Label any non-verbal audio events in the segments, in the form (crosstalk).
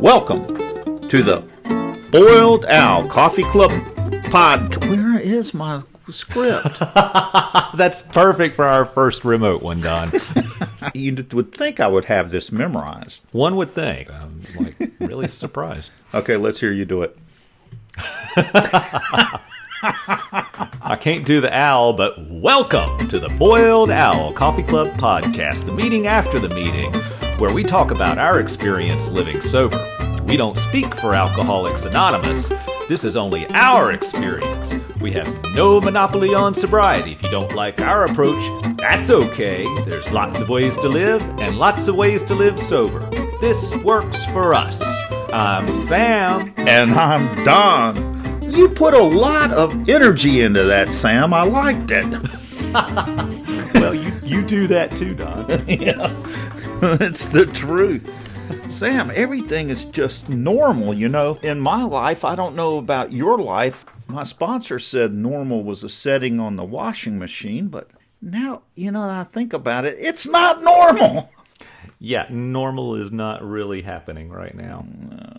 Welcome to the Boiled Owl Coffee Club pod. Where is my script? (laughs) That's perfect for our first remote one, Don. (laughs) you would think I would have this memorized. one would think. I'm like really surprised. (laughs) Okay, let's hear you do it. I can't do the owl, but welcome to the Boiled Owl Coffee Club podcast, the meeting after the meeting, where we talk about our experience living sober. We don't speak for Alcoholics Anonymous. This is only our experience. We have no monopoly on sobriety. If you don't like our approach, that's okay. There's lots of ways to live and lots of ways to live sober. This works for us. I'm Sam. And I'm Don. You put a lot of energy into that, Sam. I liked it. (laughs) Well, you, you do that too, Don. (laughs) yeah, (laughs) it's the truth. Sam, everything is just normal, you know. In my life, I don't know about your life. My sponsor said normal was a setting on the washing machine, but now, you know, I think about it, it's not normal. Yeah, normal is not really happening right now.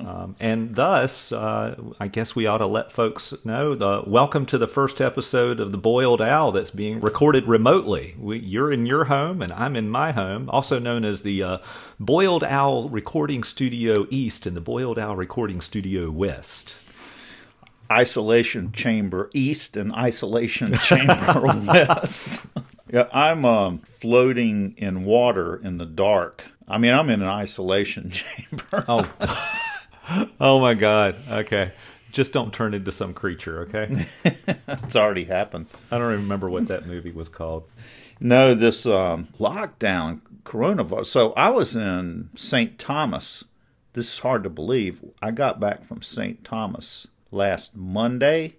Um, and thus, uh, I guess we ought to let folks know the welcome to the first episode of The Boiled Owl that's being recorded remotely. We, you're in your home, and I'm in my home, also known as the uh, Boiled Owl Recording Studio East and the Boiled Owl Recording Studio West. Isolation chamber east and isolation chamber (laughs) west. (laughs) Yeah, I'm um, floating in water in the dark. I mean, I'm in an isolation (laughs) chamber. Oh, (laughs) oh my God. Okay. Just don't turn into some creature, okay? (laughs) it's already happened. I don't remember what that movie was called. No, this um, lockdown, coronavirus. So I was in St. Thomas. This is hard to believe. I got back from St. Thomas last Monday,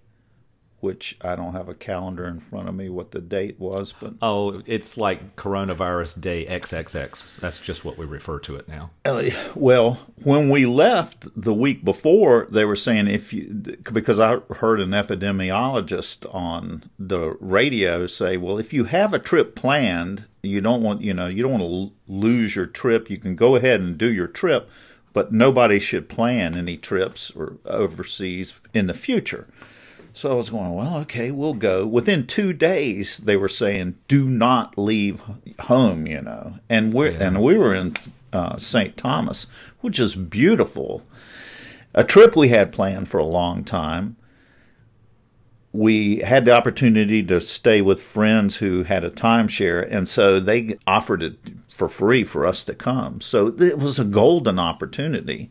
which I don't have a calendar in front of me what the date was, but Oh, it's like coronavirus day XXX. That's just what we refer to it now. Uh, Well, when we left the week before, they were saying if you because I heard an epidemiologist on the radio say, well, if you have a trip planned, you don't want you know you don't want to lose your trip. You can go ahead and do your trip, but nobody should plan any trips or overseas in the future. So I was going, well, okay, we'll go. Within two days, they were saying, do not leave home, you know. And we Yeah. and we were in uh, St. Thomas, which is beautiful. A trip we had planned for a long time. We had the opportunity to stay with friends who had a timeshare, and so they offered it for free for us to come. So it was a golden opportunity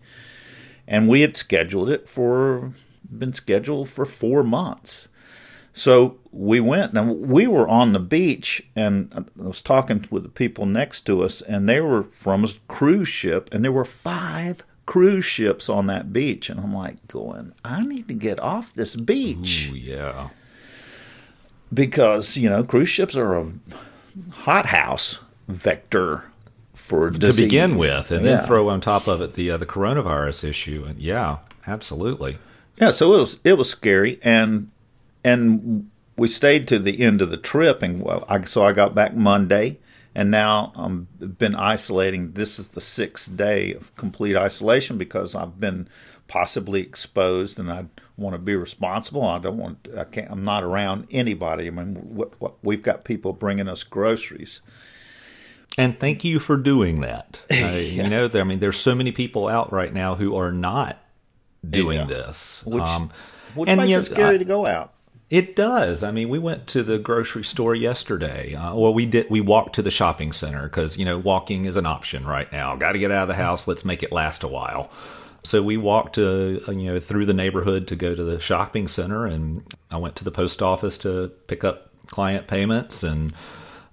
and we had scheduled it for been scheduled for four months. So we went and we were on the beach and I was talking with the people next to us and they were from a cruise ship and there were five cruise ships on that beach and I'm like going I need to get off this beach Ooh, yeah. because you know cruise ships are a hothouse vector for To disease. begin with, and Yeah. then throw on top of it the uh, the coronavirus issue. And yeah, absolutely. Yeah, so it was it was scary, and and we stayed to the end of the trip, and well, I, so I got back Monday, and now I've been isolating. This is the sixth day of complete isolation because I've been possibly exposed, and I want to be responsible. I don't want. I can't. I'm not around anybody. I mean, what, what, we've got people bringing us groceries. And thank you for doing that. (laughs) Uh, You know, there, I mean, there's so many people out right now who are not doing Yeah. this. Which- um, Which makes it scary I- to go out. It does. I mean, we went to the grocery store yesterday. Uh, well, we did. We walked to the shopping center because you know walking is an option right now. Got to get out of the house. Let's make it last a while. So we walked uh, you know through the neighborhood to go to the shopping center, and I went to the post office to pick up client payments and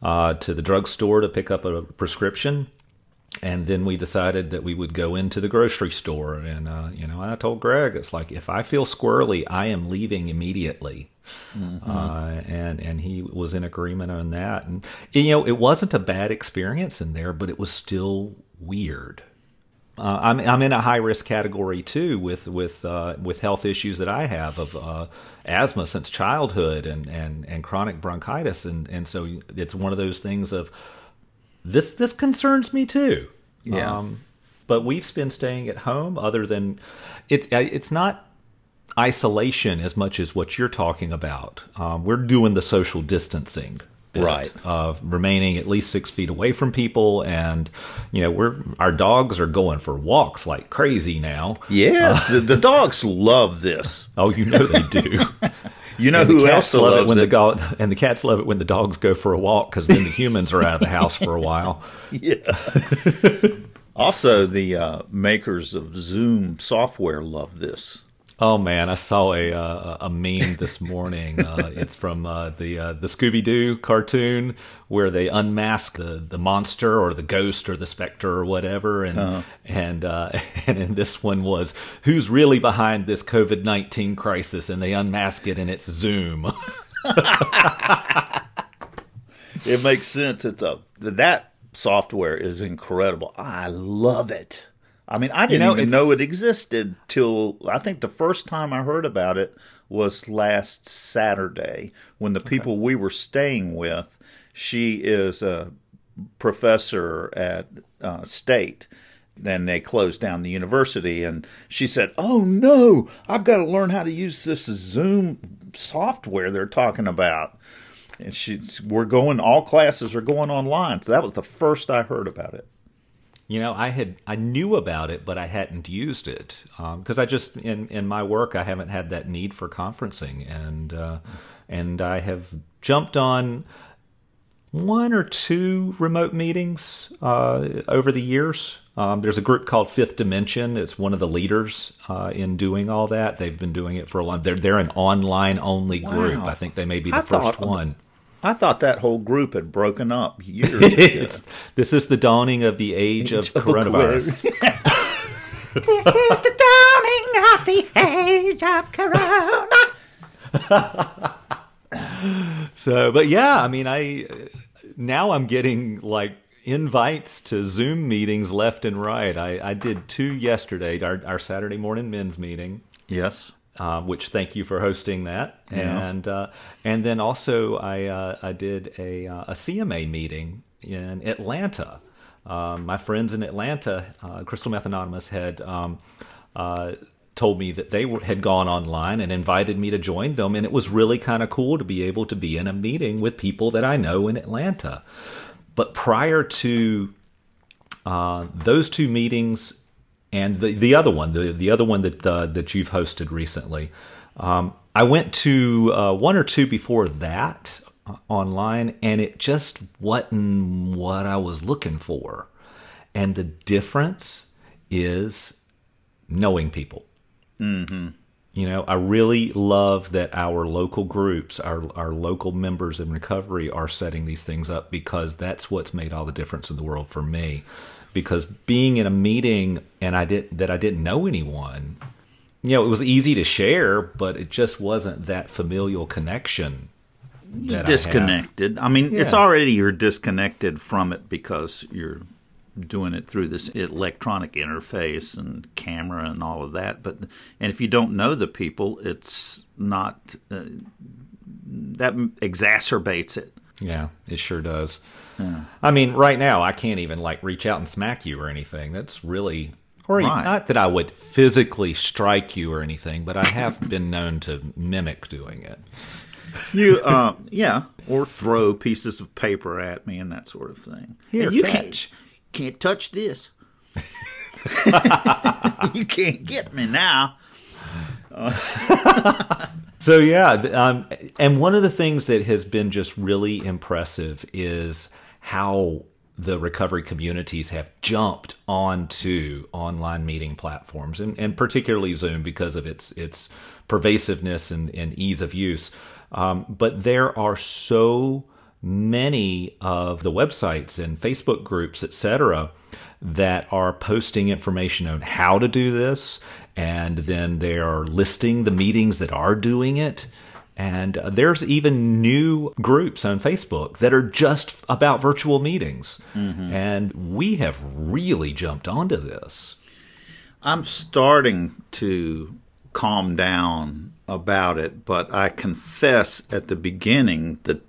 uh, to the drugstore to pick up a prescription. And then we decided that we would go into the grocery store, and uh, you know, I told Greg, it's like if I feel squirrely, I am leaving immediately uh, and and he was in agreement on that. And you know, it wasn't a bad experience in there, but it was still weird. Uh, I'm I'm in a high risk category too with with uh, with health issues that I have of uh, asthma since childhood and, and, and chronic bronchitis and, and so it's one of those things of this this concerns me too. Yeah. Um, but we've been staying at home. Other than it, it's not isolation as much as what you're talking about. Um, we're doing the social distancing right of remaining at least six feet away from people and you know we're our dogs are going for walks like crazy now yes uh, the, the, dogs love this (laughs) oh you know they do (laughs) you know and who else love it when it? the go- and the cats love it when the dogs go for a walk because then the (laughs) humans are out of the house for a while. Yeah. (laughs) Also the uh, makers of zoom software love this Oh man, I saw a uh, a meme this morning. Uh, (laughs) it's from uh, the uh, the Scooby Doo cartoon where they unmask the, the monster or the ghost or the specter or whatever, and uh-huh. and uh, (laughs) and this one was who's really behind this COVID nineteen crisis, and they unmask it and it's Zoom. (laughs) it makes sense. It's a that software is incredible. I love it. I mean, I didn't you know, even know it existed till I think the first time I heard about it was last Saturday when the people okay. we were staying with. She is a professor at uh, State. Then they closed down the university, and she said, "Oh no, I've got to learn how to use this Zoom software they're talking about." And she, we're going. All classes are going online. So that was the first I heard about it. You know, I had I knew about it, but I hadn't used it because um, I just in in my work I haven't had that need for conferencing, and uh, and I have jumped on one or two remote meetings uh, over the years. Um, there's a group called Fifth Dimension. It's one of the leaders uh, in doing all that. They've been doing it for a long. They're they're an online only group. Wow. I think they may be the I first one. I thought that whole group had broken up years (laughs) ago. this is the dawning of the age, age of coronavirus. (laughs) this is the dawning of the age of corona. so, but yeah, I mean, I now I'm getting like invites to Zoom meetings left and right. I, I did two yesterday, our, our Saturday morning men's meeting. Yes. Uh, which thank you for hosting that. Yes. And uh, and then also I uh, I did a uh, a CMA meeting in Atlanta. Um, my friends in Atlanta, uh, Crystal Meth Anonymous, had um, uh, told me that they were, had gone online and invited me to join them, and it was really kind of cool to be able to be in a meeting with people that I know in Atlanta. But prior to those two meetings and the the other one, the the other one that uh, that you've hosted recently. Um, I went to uh, one or two before that uh, online, and it just wasn't what I was looking for. And the difference is knowing people. Mm-hmm. You know, I really love that our local groups, our our local members in recovery, are setting these things up because that's what's made all the difference in the world for me because being in a meeting and I did that I didn't know anyone, you know, it was easy to share, but it just wasn't that familial connection. disconnected. I, I mean, yeah. it's already you're disconnected from it because you're doing it through this electronic interface and camera and all of that. But and if you don't know the people, it's not uh, that exacerbates it. Yeah, it sure does. I mean, right now I can't even like reach out and smack you or anything. That's really or right. not that I would physically strike you or anything, but I have (laughs) been known to mimic doing it. You, uh, yeah, or throw pieces of paper at me and that sort of thing. Here, you catch. can't can't touch this. (laughs) you can't get me now. (laughs) so yeah, um, and one of the things that has been just really impressive is how the recovery communities have jumped onto online meeting platforms and, and particularly Zoom because of its its pervasiveness and, and ease of use. Um, but there are so many of the websites and Facebook groups, etc., that are posting information on how to do this, and then they are listing the meetings that are doing it. And there's even new groups on Facebook that are just about virtual meetings. Mm-hmm. And we have really jumped onto this. I'm starting to calm down about it, but I confess at the beginning that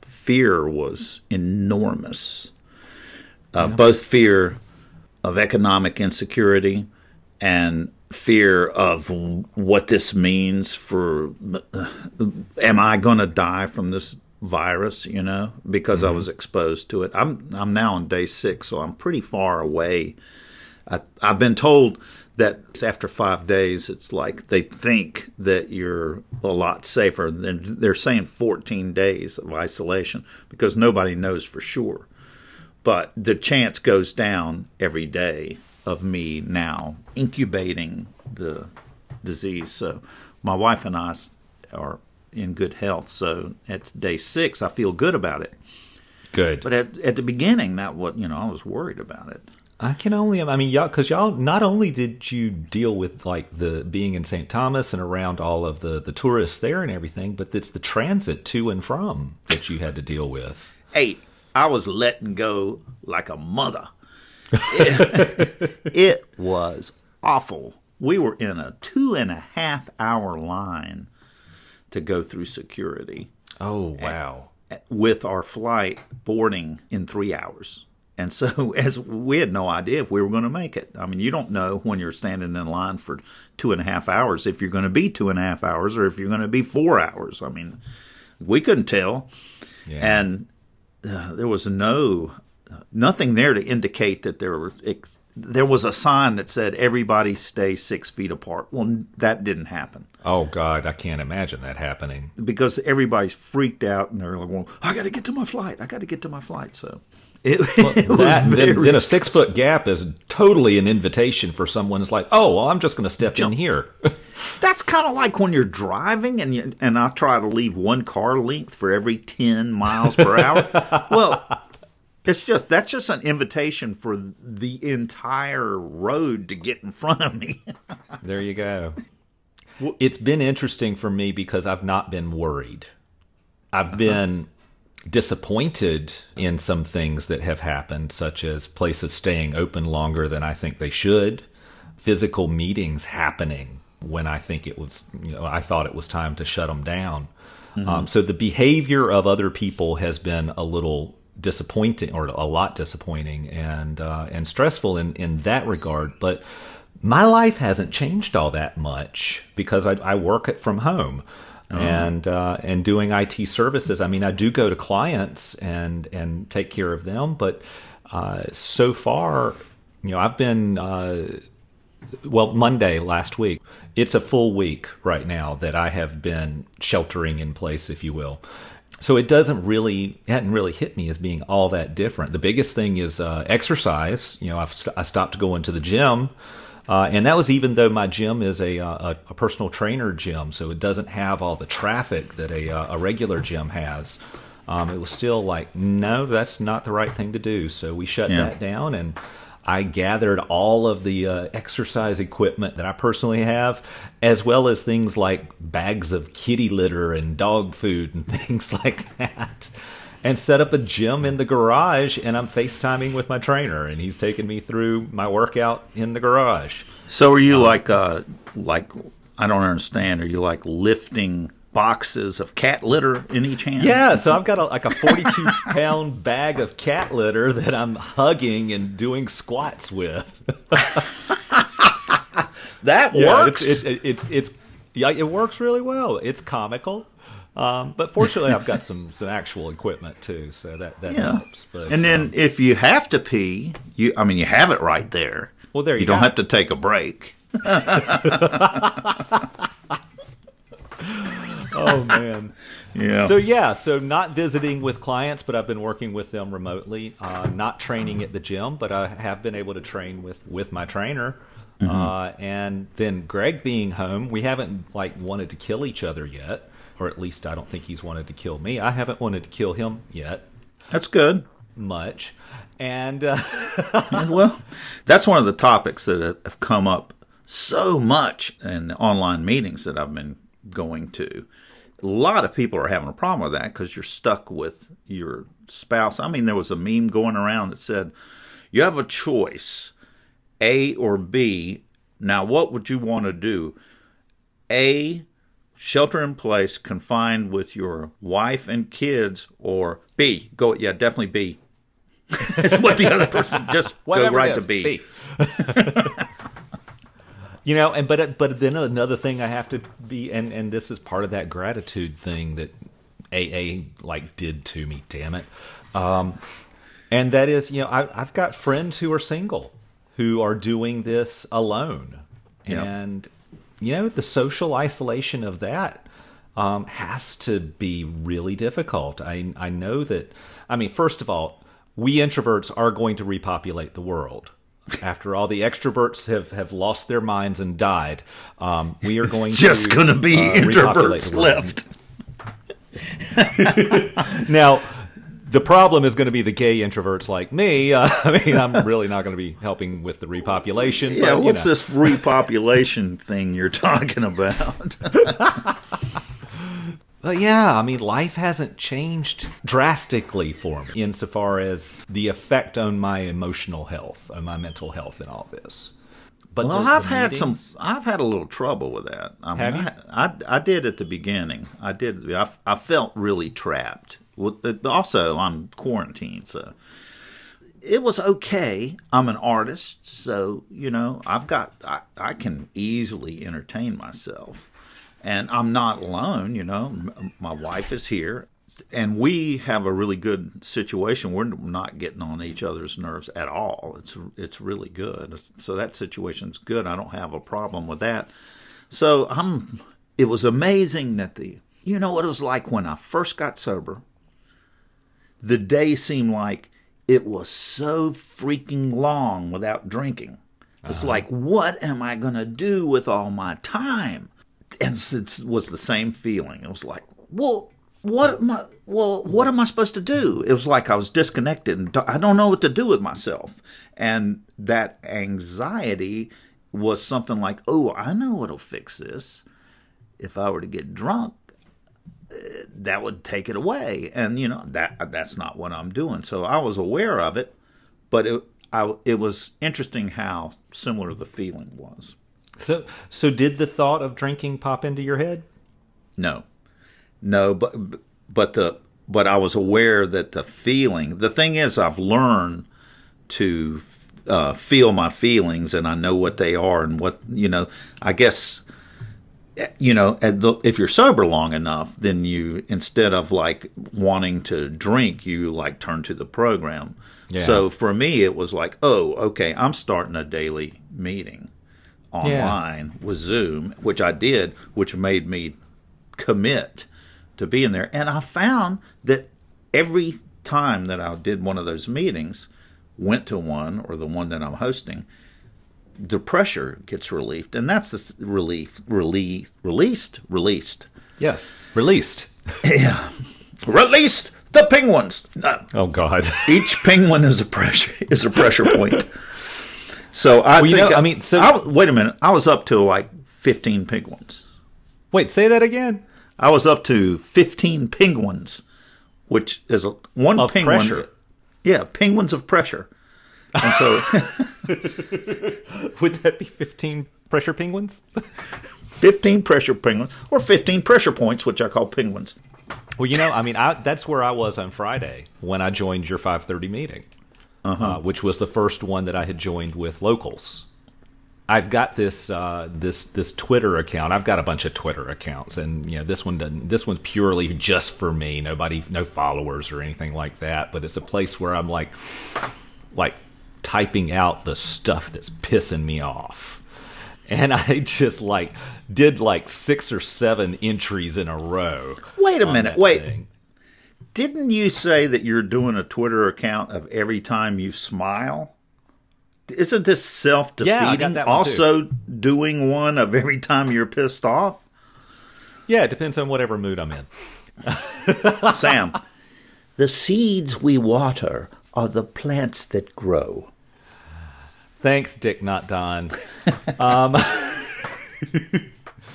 fear was enormous. Uh, yeah. Both fear of economic insecurity and fear of what this means for am I going to die from this virus, you know, because mm-hmm. I was exposed to it. I'm I'm now on day 6, so I'm pretty far away. I, I've been told that after five days, it's like they think that you're a lot safer. They're, they're saying 14 days of isolation because nobody knows for sure. But the chance goes down every day of me now incubating the disease. So my wife and I are in good health. So it's day six. I feel good about it. Good. But at, at the beginning, that what you know, I was worried about it. I can only, I mean, y'all, because y'all not only did you deal with like the being in St. Thomas and around all of the the tourists there and everything, but it's the transit to and from that you had to deal with. Hey, I was letting go like a mother. It, (laughs) it was awful. We were in a two and a half hour line to go through security. Oh wow! With our flight boarding in three hours. And so, (laughs) as we had no idea if we were going to make it. I mean, you don't know when you're standing in line for two and a half hours if you're going to be two and a half hours or if you're going to be four hours. I mean, we couldn't tell. Yeah. And uh, there was no nothing there to indicate that there were there was a sign that said everybody stay six feet apart. Well, that didn't happen. Oh God, I can't imagine that happening because everybody's freaked out and they're like, "Well, I got to get to my flight. I got to get to my flight." So. (laughs) It, well, it that, then, then, a six foot gap is totally an invitation for someone who's like, oh, well, I'm just going to step Jump. in here. (laughs) That's kind of like when you're driving and you, and I try to leave one car length for every ten miles per hour. (laughs) well, it's just that's just an invitation for the entire road to get in front of me. (laughs) there you go. It's been interesting for me because I've not been worried. I've uh-huh. been disappointed in some things that have happened, such as places staying open longer than I think they should, physical meetings happening when I think it was, you know, I thought it was time to shut them down. Mm-hmm. Um, so the behavior of other people has been a little disappointing or a lot disappointing and uh, and stressful in in that regard. But my life hasn't changed all that much because I, I work it from home. Oh. And uh, and doing IT services. I mean, I do go to clients and and take care of them, but uh, so far, you know, I've been uh, well Monday last week. It's a full week right now that I have been sheltering in place, if you will so it doesn't really it hadn't really hit me as being all that different. The biggest thing is uh, exercise. You know, I've st- I stopped going to the gym, uh, and that was even though my gym is a, uh, a, a personal trainer gym, so it doesn't have all the traffic that a uh, a regular gym has. Um, it was still like, no, that's not the right thing to do. So we shut yeah. that down and I gathered all of the uh, exercise equipment that I personally have, as well as things like bags of kitty litter and dog food and (laughs) things like that, and set up a gym in the garage. And I'm FaceTiming with my trainer, and he's taking me through my workout in the garage. So, are you um, like, uh, like I don't understand? Are you like lifting? Boxes of cat litter in each hand. Yeah, so I've got a, like a 42 (laughs) pound bag of cat litter that I'm hugging and doing squats with. (laughs) that yeah, works. It's, it, it's it's yeah, it works really well. It's comical. Um, but fortunately, I've got some some actual equipment too, so that that yeah. helps. But, and then um, if you have to pee, you I mean you have it right there. Well, there you, you don't have to take a break. (laughs) oh man. (laughs) Yeah. So yeah, so not visiting with clients, but I've been working with them remotely. Uh, not training at the gym, but I have been able to train with with my trainer. Mm-hmm. Uh, and then Greg being home, we haven't like wanted to kill each other yet, or at least I don't think he's wanted to kill me. I haven't wanted to kill him yet. That's good. Much, and uh, (laughs) well, that's one of the topics that have come up so much in online meetings that I've been going to. A lot of people are having a problem with that because you're stuck with your spouse. I mean, there was a meme going around that said, You have a choice, A or B. Now, what would you want to do? A, shelter in place, confined with your wife and kids, or B, go, yeah, definitely B. (laughs) It's what the other person just Whatever go right it to is, be. (laughs) you know, and but but then another thing I have to be, and and this is part of that gratitude thing that AA like did to me. Damn it, um, and that is, you know, I, I've got friends who are single who are doing this alone, Yeah. and you know, the social isolation of that um, has to be really difficult. I I know that. I mean, first of all, we introverts are going to repopulate the world. After all the extroverts have, have lost their minds and died, um, we are going Just to going to be uh, introverts left. (laughs) Now, the problem is going to be the gay introverts like me. Uh, (laughs) I mean, I'm really not going to be helping with the repopulation. Yeah, but, what's know. this repopulation thing you're talking about? (laughs) But yeah, I mean, life hasn't changed drastically for me insofar as the effect on my emotional health, on my mental health, and all this. But Well, the- I've the had some. I've had a little trouble with that. I mean, Have you? I, I, I did at the beginning. I did. I, I felt really trapped. Also, I'm quarantined, so it was okay. I'm an artist, so you know, I've got. I, I can easily entertain myself, and I'm not alone. You know, my wife is here. And we have a really good situation. We're not getting on each other's nerves at all. It's it's really good. So that situation's good. I don't have a problem with that. So I'm. It was amazing that the. You know what it was like when I first got sober. The day seemed like it was so freaking long without drinking. It's uh-huh. like, what am I going to do with all my time? And it was the same feeling. It was like, well, what am I? Well, what am I supposed to do? It was like I was disconnected, and I don't know what to do with myself. And that anxiety was something like, oh, I know what'll fix this. If I were to get drunk, eh, that would take it away. And you know that that's not what I'm doing. So I was aware of it, but it I, it was interesting how similar the feeling was. So, so did the thought of drinking pop into your head? No, no, but but the but I was aware that the feeling. The thing is, I've learned to uh, feel my feelings, and I know what they are, and what you know. I guess you know, the, if you're sober long enough, then you instead of like wanting to drink, you like turn to the program. Yeah. So for me, it was like, oh, okay, I'm starting a daily meeting online with Zoom, which I did, which made me commit to being there. And I found that every time that I did one of those meetings, went to one or the one that I'm hosting, the pressure gets relieved, and that's the relief, relief, released, released, Yes, released. Yeah, released the penguins. Uh, Oh God. each penguin is a pressure is a pressure point. (laughs) So I Well, you think know, I mean, so- I- wait a minute. I was up to like fifteen penguins. Wait, say that again. I was up to fifteen penguins, which is a one Of penguin. pressure. Yeah, penguins of pressure. And so (laughs) Would that be fifteen pressure penguins? (laughs) fifteen pressure penguins or fifteen pressure points, which I call penguins. Well, you know, I mean, I, that's where I was on Friday when I joined your 5:30 meeting, uh which was the first one that I had joined with locals. I've got this uh, this this Twitter account. I've got a bunch of Twitter accounts, and you know this one doesn't. This one's purely just for me. Nobody, no followers or anything like that. But it's a place where I'm like, like typing out the stuff that's pissing me off. And (laughs) I just like did like six or seven entries in a row. Wait a minute. Wait. thing. Didn't you say that you're doing a Twitter account of every time you smile? Isn't this self Yeah, defeating? that one, too. also doing one of every time you're pissed off? Yeah, it depends on whatever mood I'm in. (laughs) (laughs) Sam. The seeds we water are the plants that grow. Thanks, Dick, not Don. (laughs) um,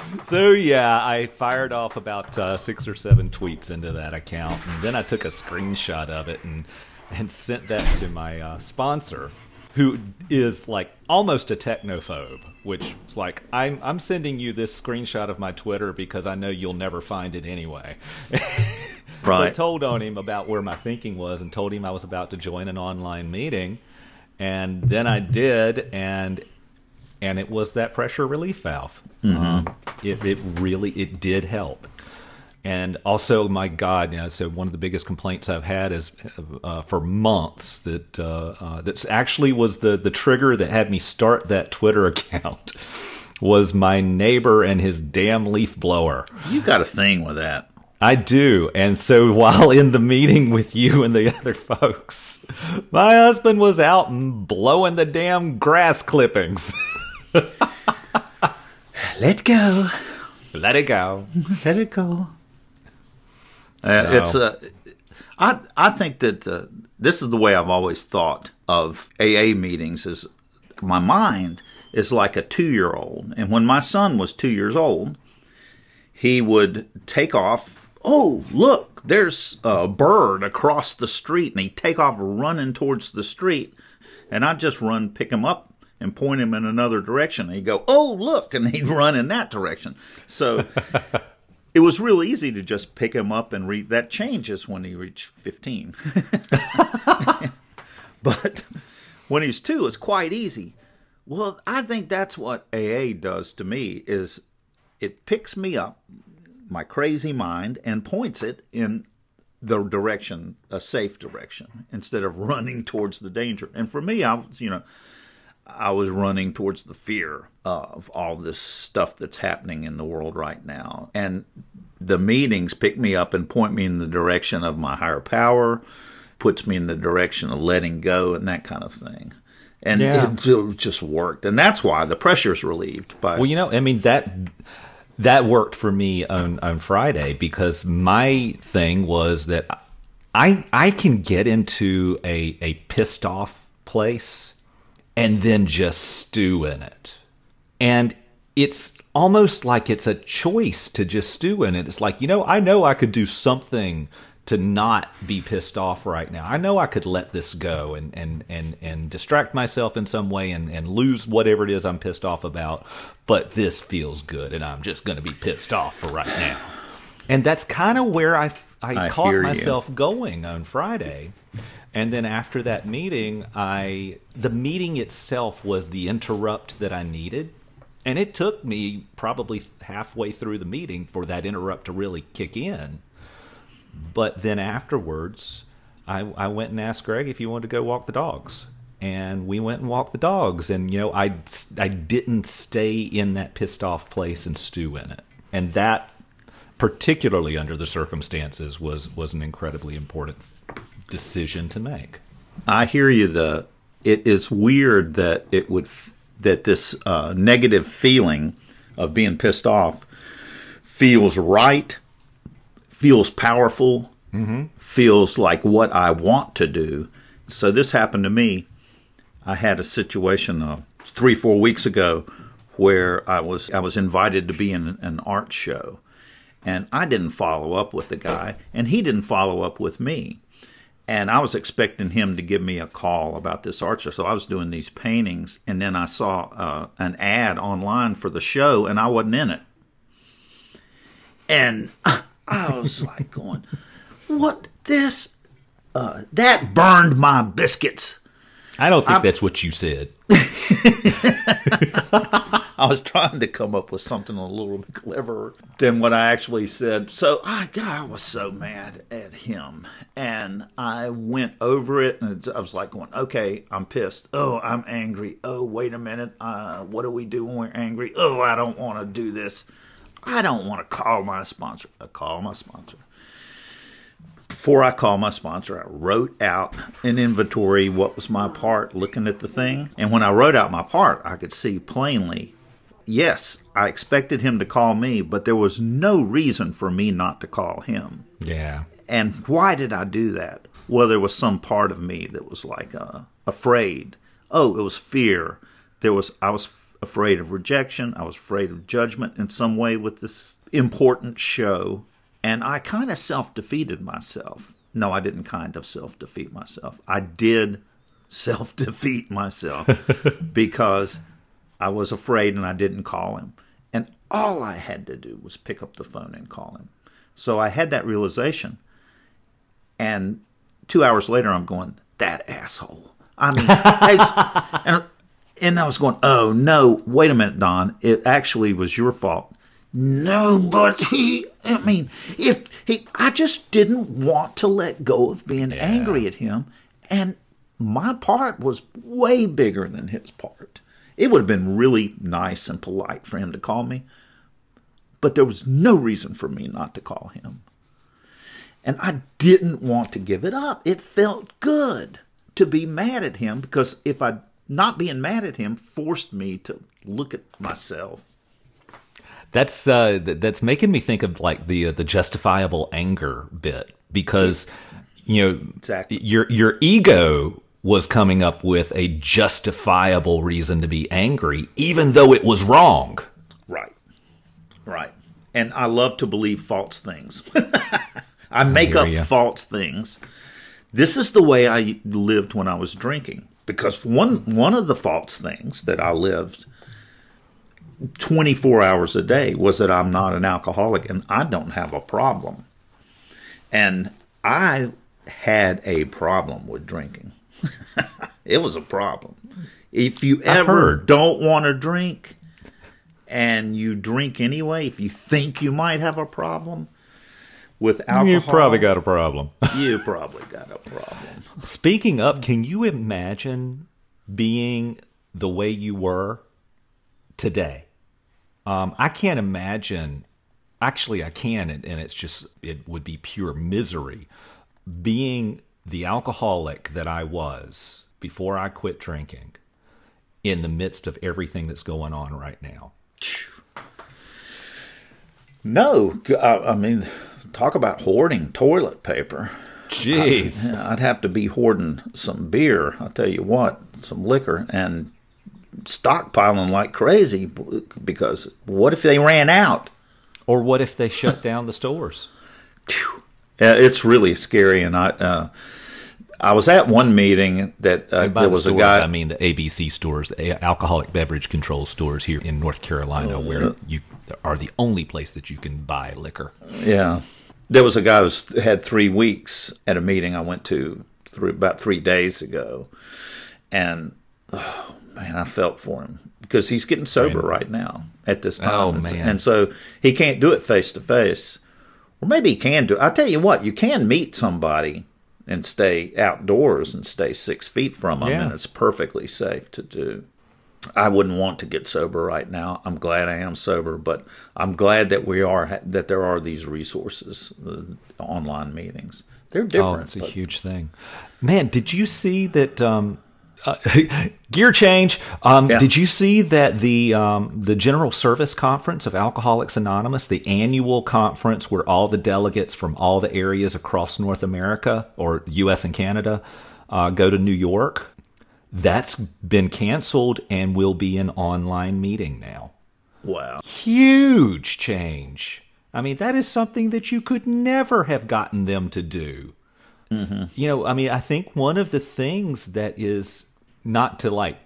(laughs) so yeah, I fired off about uh, six or seven tweets into that account, and then I took a screenshot of it and and sent that to my uh, sponsor, who is like almost a technophobe. Which is like I'm I'm sending you this screenshot of my Twitter because I know you'll never find it anyway. (laughs) Right. But told on him about where my thinking was and told him I was about to join an online meeting. And then I did, and and it was that pressure relief valve. Um, it, it really it did help. And also, my God, you know, so one of the biggest complaints I've had is uh, for months that uh, uh, that's actually was the the trigger that had me start that Twitter (laughs) account was my neighbor and his damn leaf blower. You got a thing with that. I do. And so (laughs) while in the meeting with you and the other folks, my husband was out blowing the damn grass clippings. (laughs) (laughs) Let go. Let it go. (laughs) Let it go. Uh, So- it's uh, I I think that uh, this is the way I've always thought of AA meetings. Is my mind is like a two year old, and when my son was two years old, he would take off. Oh, look! There's a bird across the street, and he'd take off running towards the street, and I'd just run, pick him up, and point him in another direction. And he'd go, "Oh, look!" and he'd run in that direction. So (laughs) it was real easy to just pick him up and read. That changes when he reached 15. (laughs) but when he's two, it's quite easy. Well, I think that's what AA does to me is it picks me up, my crazy mind, and points it in the direction, a safe direction, instead of running (laughs) towards the danger. And for me, I was, you know, I was running towards the fear of all this stuff that's happening in the world right now. And the meetings pick me up and point me in the direction of my higher power, puts me in the direction of letting go and that kind of thing. And Yeah. it ju- just worked. And that's why the pressure is relieved by Well, you know, I mean that that worked for me on on Friday because my thing was that I I can get into a a pissed off place and then just stew in it. And it's almost like it's a choice to just stew in it. It's like, you know, I know I could do something to not be pissed off right now. I know I could let this go and and and and distract myself in some way and and lose whatever it is I'm pissed off about, but this feels good and I'm just going to be pissed off for right now. And that's kind of where I I, I caught hear you. myself going on Friday. And then after that meeting, I the meeting itself was the interrupt that I needed. And it took me probably halfway through the meeting for that interrupt to really kick in. But then afterwards, I, I went and asked Greg if he wanted to go walk the dogs. And we went and walked the dogs. And, you know, I, I didn't stay in that pissed off place and stew in it. And that, particularly under the circumstances, was, was an incredibly important decision to make. I hear you. The it is weird that it would that this uh, negative feeling of being pissed off feels right, feels powerful, feels like what I want to do. So this happened to me. I had a situation uh, three four weeks ago where I was I was invited to be in an art show, and I didn't follow up with the guy, and he didn't follow up with me and I was expecting him to give me a call about this archer. So I was doing these paintings, and then I saw uh, an ad online for the show, and I wasn't in it. And (laughs) I was like, going, "What this? Uh, that burned my biscuits." I don't think that's what you said. (laughs) I was trying to come up with something a little bit (laughs) cleverer than what I actually said. So I, God, I was so mad at him, and I went over it, and I was like, "Going, okay, I'm pissed. Oh, I'm angry. Oh, wait a minute. Uh, what do we do when we're angry? Oh, I don't want to do this. I don't want to call my sponsor. I call my sponsor." Before I called my sponsor, I wrote out an inventory, what was my part, looking at the thing. And when I wrote out my part, I could see plainly yes, I expected him to call me, but there was no reason for me not to call him. Yeah. And why did I do that? Well, there was some part of me that was like uh, afraid. Oh, it was fear. There was I was f- afraid of rejection. I was afraid of judgment in some way with this important show, and I kind of self defeated myself. No, I didn't kind of self defeat myself. I did (laughs) self defeat myself (laughs) because I was afraid and I didn't call him. And all I had to do was pick up the phone and call him. So I had that realization. And two hours later, I'm going, that asshole. I mean, (laughs) and, and I was going, oh no, wait a minute, Don. It actually was your fault. No, but he, I mean, if he, I just didn't want to let go of being angry at him. And my part was way bigger than his part. It would have been really nice and polite for him to call me, but there was no reason for me not to call him. And I didn't want to give it up. It felt good to be mad at him because if I not being mad at him forced me to look at myself. That's uh, th- that's making me think of like the uh, the justifiable anger bit because you know Exactly. your your ego was coming up with a justifiable reason to be angry, even though it was wrong. Right. Right. And I love to believe false things. (laughs) I make hear up ya. false things. This is the way I lived when I was drinking. Because one one of the false things that I lived 24 hours a day was that I'm not an alcoholic and I don't have a problem. And I had a problem with drinking. (laughs) it was a problem. If you ever don't want to drink and you drink anyway, if you think you might have a problem with alcohol, you probably got a problem. (laughs) you probably got a problem. Speaking of, can you imagine being the way you were today? Um, I can't imagine. Actually, I can, and, and it's just it would be pure misery being the alcoholic that I was before I quit drinking in the midst of everything that's going on right now. No, I, I mean, talk about hoarding toilet paper. Jeez. I'd have to be hoarding some beer. I'll tell you what, some liquor, and stockpiling like crazy because what if they ran out? Or what if they shut down the stores? It's really scary. And I, uh, I was at one meeting that uh, there the was a guy. I mean the ABC stores, the alcoholic beverage control stores here in North Carolina, where you are the only place that you can buy liquor. Yeah. There was a guy who had three weeks at a meeting I went to three, about three days ago. And, oh, man, I felt for him because he's getting sober right now at this time. Oh, and, man. and so he can't do it face to face. Or maybe he can do it. I tell you what, you can meet somebody and stay outdoors and stay six feet from them, Yeah. and it's perfectly safe to do. I wouldn't want to get sober right now. I'm glad I am sober, but I'm glad that we are that there are these resources, uh, online meetings. They're different. Oh, it's a but- huge thing. Man, did you see that? Um, uh, (laughs) gear change. Um, Yeah. Did you see that the um, the General Service Conference of Alcoholics Anonymous, the annual conference where all the delegates from all the areas across North America or U.S. and Canada uh, go to New York? That's been canceled and will be an online meeting now wow. huge change. I mean, that is something that you could never have gotten them to do. You know, I mean, I think one of the things that is not to like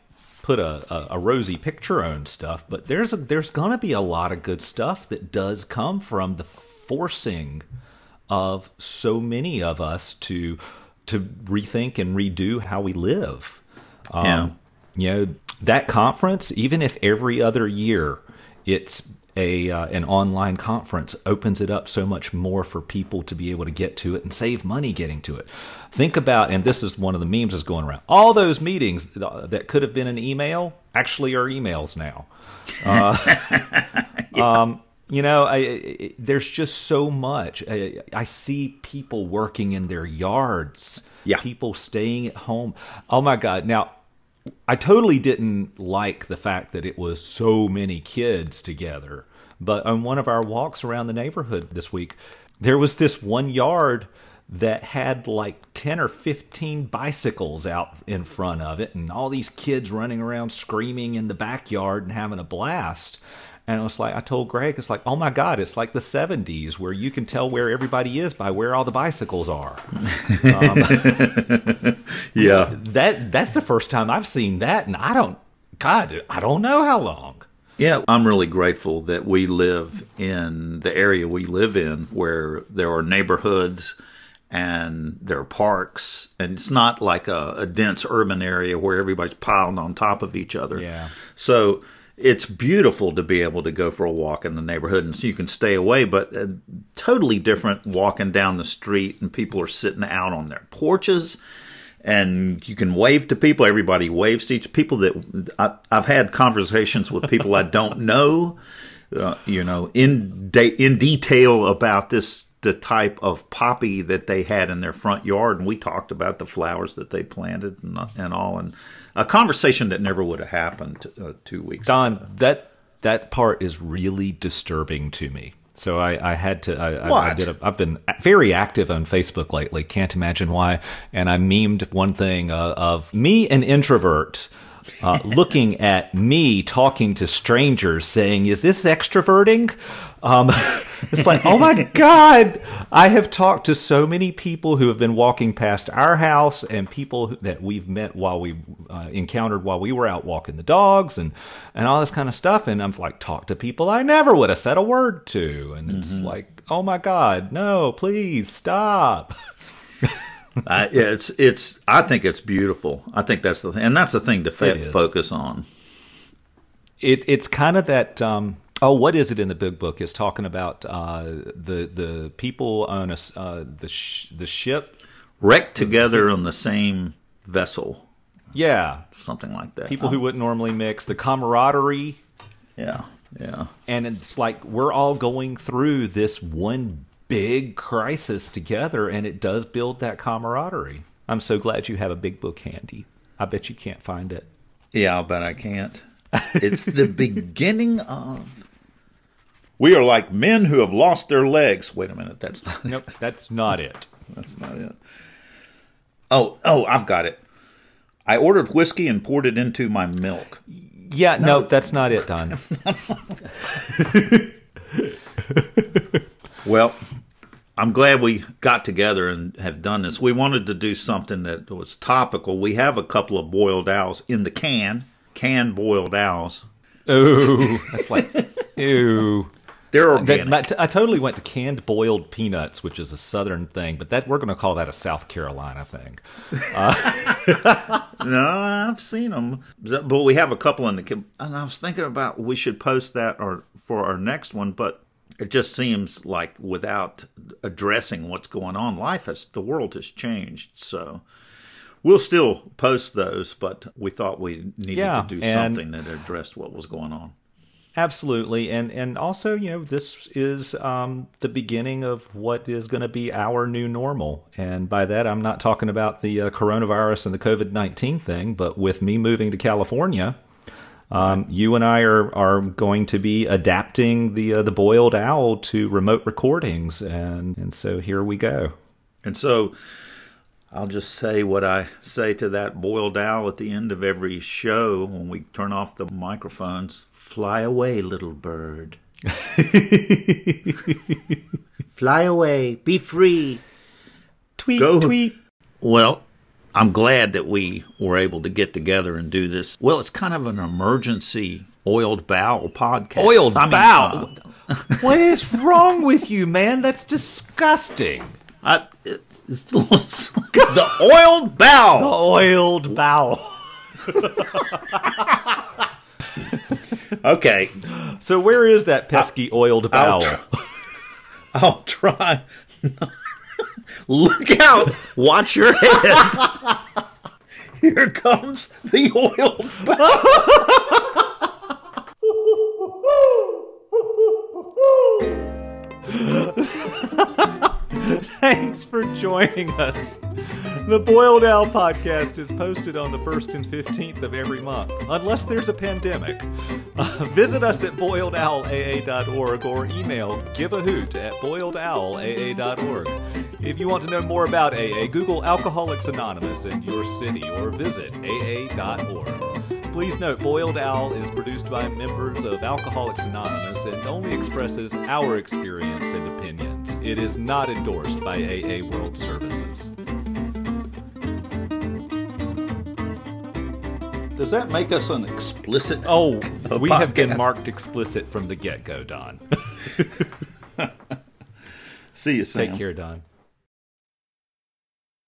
put a, a, a rosy picture on stuff, but there's a, there's gonna be a lot of good stuff that does come from the forcing of so many of us to to rethink and redo how we live. Um, Yeah. You know that conference, even if every other year it's a uh, an online conference, opens it up so much more for people to be able to get to it and save money getting to it. Think about, and this is one of the memes that's going around. All those meetings that could have been an email actually are emails now. (laughs) Um, you know, I, I, there's just so much. I, I see people working in their yards. Yeah. People staying at home. Oh my God! Now, I totally didn't like the fact that it was so many kids together. But on one of our walks around the neighborhood this week, there was this one yard that had like 10 or 15 bicycles out in front of it and all these kids running around screaming in the backyard and having a blast. And it was like, I told Greg, it's like, oh my God, it's like the 70s where you can tell where everybody is by where all the bicycles are. Um, (laughs) yeah. That That's the first time I've seen that. And I don't, God, I don't know how long. Yeah, I'm really grateful that we live in the area we live in where there are neighborhoods and there are parks, and it's not like a, a dense urban area where everybody's piled on top of each other. Yeah. So it's beautiful to be able to go for a walk in the neighborhood, and so you can stay away. But uh, totally different walking down the street, and people are sitting out on their porches, and you can wave to people. Everybody waves to each people that I, I've had conversations with people I don't (laughs) know, uh, you know, in de- in detail about this the type of poppy that they had in their front yard, and we talked about the flowers that they planted and, and all, and a conversation that never would have happened uh, two weeks. ago. Don, that that part is really disturbing to me. So I, I had to. I, I, I What? did. A, I've been very active on Facebook lately. Can't imagine why. And I memed one thing uh, of me, an introvert, uh, looking at me talking to strangers, saying, "Is this extroverting?" Um, (laughs) it's like, oh my god! I have talked to so many people who have been walking past our house, and people that we've met while we uh, encountered while we were out walking the dogs, and and all this kind of stuff. And I'm like, talk to people I never would have said a word to, and it's like, oh my god, no, please stop. (laughs) I, it's it's. I think it's beautiful. I think that's the thing, and that's the thing to fa- focus on. it it's kind of that um oh what is it in the big book is talking about uh the the people on a uh the sh- the ship Wrecked together on the same vessel, yeah something like that. people who wouldn't normally mix the camaraderie yeah, yeah. and it's like we're all going through this one big crisis together and it does build that camaraderie i'm so glad you have a big book handy i bet you can't find it Yeah, I'll bet I can't. It's the (laughs) beginning of. We are like men who have lost their legs. Wait a minute, that's not, nope that's not it that's not it. Oh, oh, I've got it. I ordered whiskey and poured it into my milk. yeah no, that's not it don (laughs) Well, I'm glad we got together and have done this. We wanted to do something that was topical. We have a couple of boiled owls in the can, canned boiled owls. Ooh, (laughs) that's like, ooh. They're That, organic. but I totally went to canned boiled peanuts, which is a southern thing, but that we're going to call that a South Carolina thing. (laughs) No, I've seen them, but we have a couple in the. can- And I was thinking about we should post that or for our next one, but it just seems like without addressing what's going on, life has the world has changed. So we'll still post those, but we thought we needed Yeah, to do something that addressed what was going on. Absolutely, and and also, you know, this is um, the beginning of what is going to be our new normal, and by that, I'm not talking about the uh, coronavirus and the COVID nineteen thing, but with me moving to California. Um, you and I are, are going to be adapting the uh, the boiled owl to remote recordings, and and so here we go. And so I'll just say what I say to that boiled owl at the end of every show when we turn off the microphones. Fly away, little bird. (laughs) Fly away. Be free. Tweet, Go. tweet. Well, I'm glad that we were able to get together and do this. Well, it's kind of an emergency oiled bowel podcast. Oiled I mean, bowel? uh, (laughs) What is wrong with you, man? That's disgusting. I, it's, it's (laughs) the oiled bowel. The oiled bowel. (laughs) Okay. So where is that pesky oiled I'll bowel? tr- I'll try. Look out! Watch your head. Here comes the oil. (laughs) Thanks for joining us. The Boiled Owl podcast is posted on the 1st and 15th of every month, unless there's a pandemic. Uh, visit us at boiledowlaa.org or email giveahoot at boiledowlaa.org. If you want to know more about AA, Google Alcoholics Anonymous in your city or visit aa.org. Please note, Boiled Owl is produced by members of Alcoholics Anonymous and only expresses our experience and opinions. It is not endorsed by AA World Services. Does that make us an explicit? Oh, (laughs) we have been marked explicit from the get go, Don. (laughs) see you, Sam. Take care, Don.